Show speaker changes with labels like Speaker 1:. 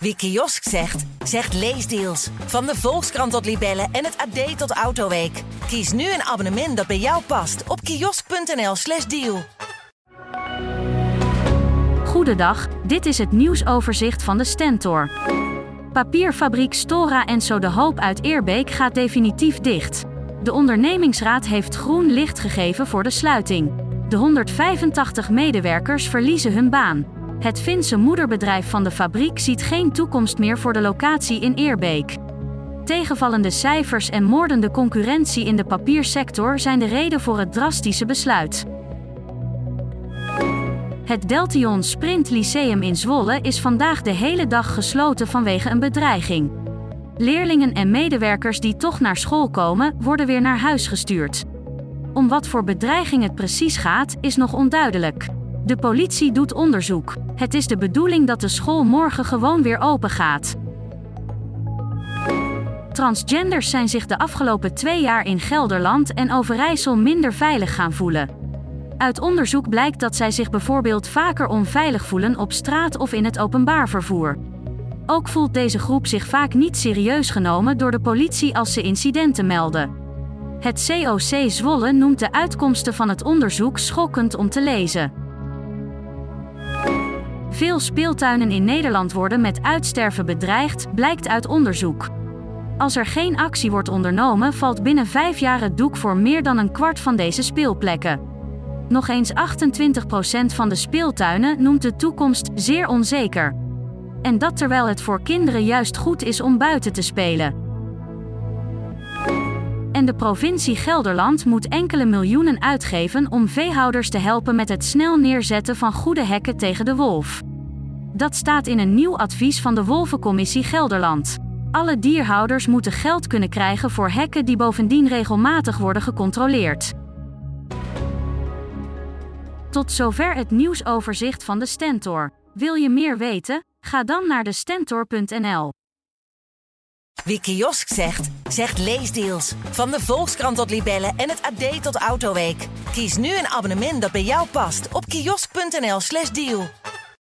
Speaker 1: Wie kiosk zegt, zegt leesdeals. Van de Volkskrant tot Libellen en het AD tot Autoweek. Kies nu een abonnement dat bij jou past op kiosk.nl/slash deal.
Speaker 2: Goedendag, dit is het nieuwsoverzicht van de Stentor. Papierfabriek Stora Enso de Hoop uit Eerbeek gaat definitief dicht. De ondernemingsraad heeft groen licht gegeven voor de sluiting. De 185 medewerkers verliezen hun baan. Het Finse moederbedrijf van de fabriek ziet geen toekomst meer voor de locatie in Eerbeek. Tegenvallende cijfers en moordende concurrentie in de papiersector zijn de reden voor het drastische besluit. Het Deltion Sprint Lyceum in Zwolle is vandaag de hele dag gesloten vanwege een bedreiging. Leerlingen en medewerkers die toch naar school komen, worden weer naar huis gestuurd. Om wat voor bedreiging het precies gaat, is nog onduidelijk. De politie doet onderzoek. Het is de bedoeling dat de school morgen gewoon weer open gaat. Transgenders zijn zich de afgelopen twee jaar in Gelderland en Overijssel minder veilig gaan voelen. Uit onderzoek blijkt dat zij zich bijvoorbeeld vaker onveilig voelen op straat of in het openbaar vervoer. Ook voelt deze groep zich vaak niet serieus genomen door de politie als ze incidenten melden. Het COC Zwolle noemt de uitkomsten van het onderzoek schokkend om te lezen. Veel speeltuinen in Nederland worden met uitsterven bedreigd, blijkt uit onderzoek. Als er geen actie wordt ondernomen, valt binnen vijf jaar het doek voor meer dan een kwart van deze speelplekken. Nog eens 28% van de speeltuinen noemt de toekomst zeer onzeker. En dat terwijl het voor kinderen juist goed is om buiten te spelen. En de provincie Gelderland moet enkele miljoenen uitgeven om veehouders te helpen met het snel neerzetten van goede hekken tegen de wolf. Dat staat in een nieuw advies van de Wolvencommissie Gelderland. Alle dierhouders moeten geld kunnen krijgen voor hekken die bovendien regelmatig worden gecontroleerd. Tot zover het nieuwsoverzicht van de Stentor. Wil je meer weten? Ga dan naar de Stentor.nl.
Speaker 1: Wie kiosk zegt, zegt leesdeals. Van de Volkskrant tot Libellen en het AD tot Autoweek. Kies nu een abonnement dat bij jou past op kiosk.nl/slash deal.